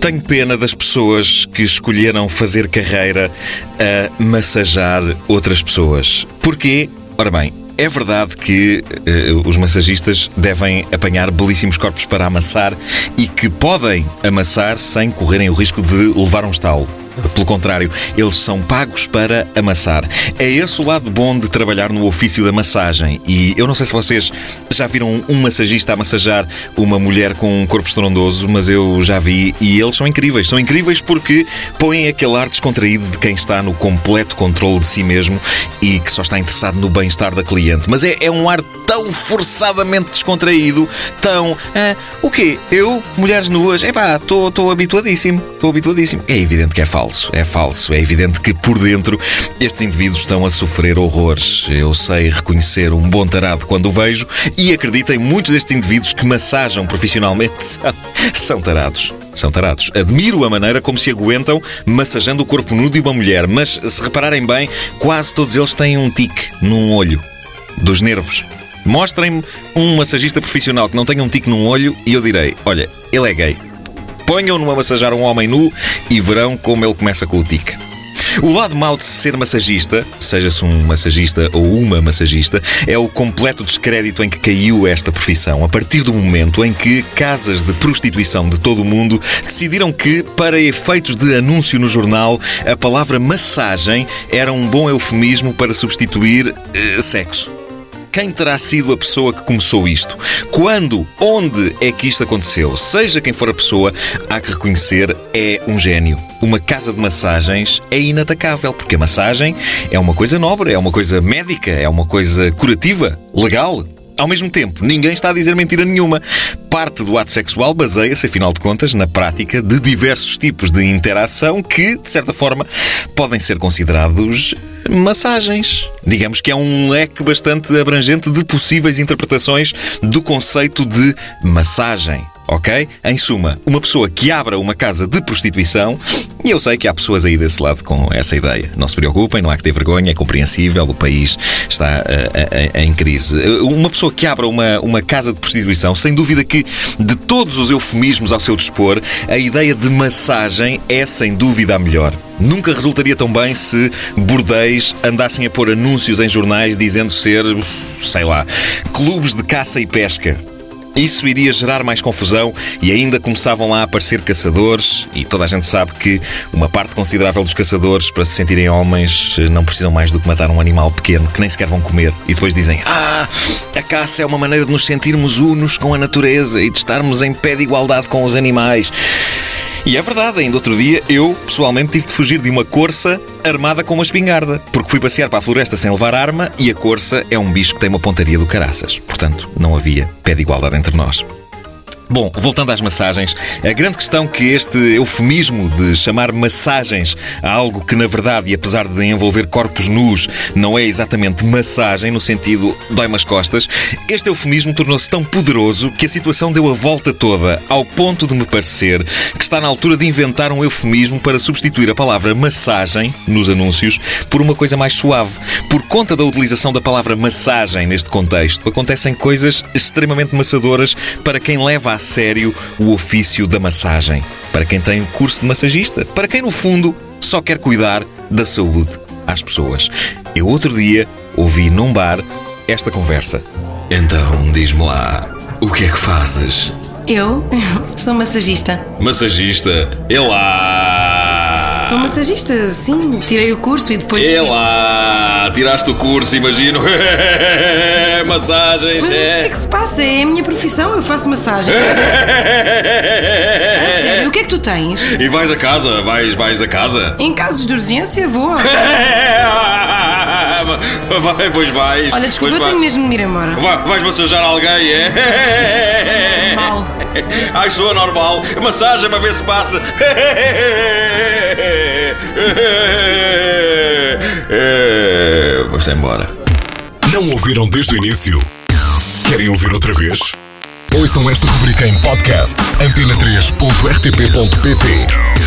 Tenho pena das pessoas que escolheram fazer carreira a massajar outras pessoas. Porquê? Ora bem, é verdade que uh, os massagistas devem apanhar belíssimos corpos para amassar e que podem amassar sem correrem o risco de levar um estalo. Pelo contrário, eles são pagos para amassar. É esse o lado bom de trabalhar no ofício da massagem. E eu não sei se vocês já viram um massagista a massajar uma mulher com um corpo estrondoso, mas eu já vi e eles são incríveis. São incríveis porque põem aquele ar descontraído de quem está no completo controle de si mesmo e que só está interessado no bem-estar da cliente. Mas é, é um ar tão forçadamente descontraído, tão. Ah, o quê? Eu, mulheres nuas? Epá, estou habituadíssimo. Estou habituadíssimo. É evidente que é falso. É falso. É evidente que por dentro estes indivíduos estão a sofrer horrores. Eu sei reconhecer um bom tarado quando o vejo e acreditem, muitos destes indivíduos que massajam profissionalmente são tarados. São tarados. Admiro a maneira como se aguentam massajando o corpo nu de uma mulher, mas se repararem bem, quase todos eles têm um tique num olho. Dos nervos. Mostrem-me um massagista profissional que não tenha um tique num olho e eu direi: olha, ele é gay. Ponham-no a massajar um homem nu e verão como ele começa com o tique. O lado mau de ser massagista, seja-se um massagista ou uma massagista, é o completo descrédito em que caiu esta profissão, a partir do momento em que casas de prostituição de todo o mundo decidiram que, para efeitos de anúncio no jornal, a palavra massagem era um bom eufemismo para substituir uh, sexo. Quem terá sido a pessoa que começou isto? Quando? Onde é que isto aconteceu? Seja quem for a pessoa, há que reconhecer, é um gênio. Uma casa de massagens é inatacável, porque a massagem é uma coisa nobre, é uma coisa médica, é uma coisa curativa, legal. Ao mesmo tempo, ninguém está a dizer mentira nenhuma. Parte do ato sexual baseia-se, afinal de contas, na prática de diversos tipos de interação que, de certa forma, podem ser considerados massagens. Digamos que é um leque bastante abrangente de possíveis interpretações do conceito de massagem ok? Em suma, uma pessoa que abra uma casa de prostituição, e eu sei que há pessoas aí desse lado com essa ideia. Não se preocupem, não há que ter vergonha, é compreensível, o país está uh, uh, em crise. Uma pessoa que abra uma, uma casa de prostituição, sem dúvida que, de todos os eufemismos ao seu dispor, a ideia de massagem é sem dúvida a melhor. Nunca resultaria tão bem se bordéis andassem a pôr anúncios em jornais dizendo ser, sei lá, clubes de caça e pesca. Isso iria gerar mais confusão e ainda começavam lá a aparecer caçadores, e toda a gente sabe que uma parte considerável dos caçadores, para se sentirem homens, não precisam mais do que matar um animal pequeno que nem sequer vão comer. E depois dizem: Ah, a caça é uma maneira de nos sentirmos unos com a natureza e de estarmos em pé de igualdade com os animais. E é verdade, ainda outro dia eu, pessoalmente, tive de fugir de uma corça armada com uma espingarda, porque fui passear para a floresta sem levar arma e a corça é um bicho que tem uma pontaria do caraças. Portanto, não havia pé de igualdade entre nós. Bom, voltando às massagens, a grande questão que este eufemismo de chamar massagens a algo que, na verdade, e apesar de envolver corpos nus, não é exatamente massagem, no sentido dói-me as costas, este eufemismo tornou-se tão poderoso que a situação deu a volta toda, ao ponto de me parecer que está na altura de inventar um eufemismo para substituir a palavra massagem, nos anúncios, por uma coisa mais suave. Por conta da utilização da palavra massagem neste contexto, acontecem coisas extremamente massadoras para quem leva a sério o ofício da massagem. Para quem tem o curso de massagista. Para quem, no fundo, só quer cuidar da saúde às pessoas. Eu, outro dia, ouvi num bar esta conversa. Então, diz-me lá, o que é que fazes? Eu sou massagista. Massagista? É lá! Sou massagista, sim. Tirei o curso e depois. É lá! Tiraste o curso, imagino. Massagens. Mas é. o que é que se passa? É a minha profissão, eu faço massagem. a sério, o que é que tu tens? E vais a casa? Vais, vais a casa? Em casos de urgência, vou. Vai, pois vais. Olha, desculpa, eu tenho mesmo de ir embora. Vai, vais massajar alguém, é? Mal. Ai, sou normal. Massagem para ver se passa. Vou-se embora. Não ouviram desde o início? Querem ouvir outra vez? Ouçam esta rubrica em podcast antena3.rtp.pt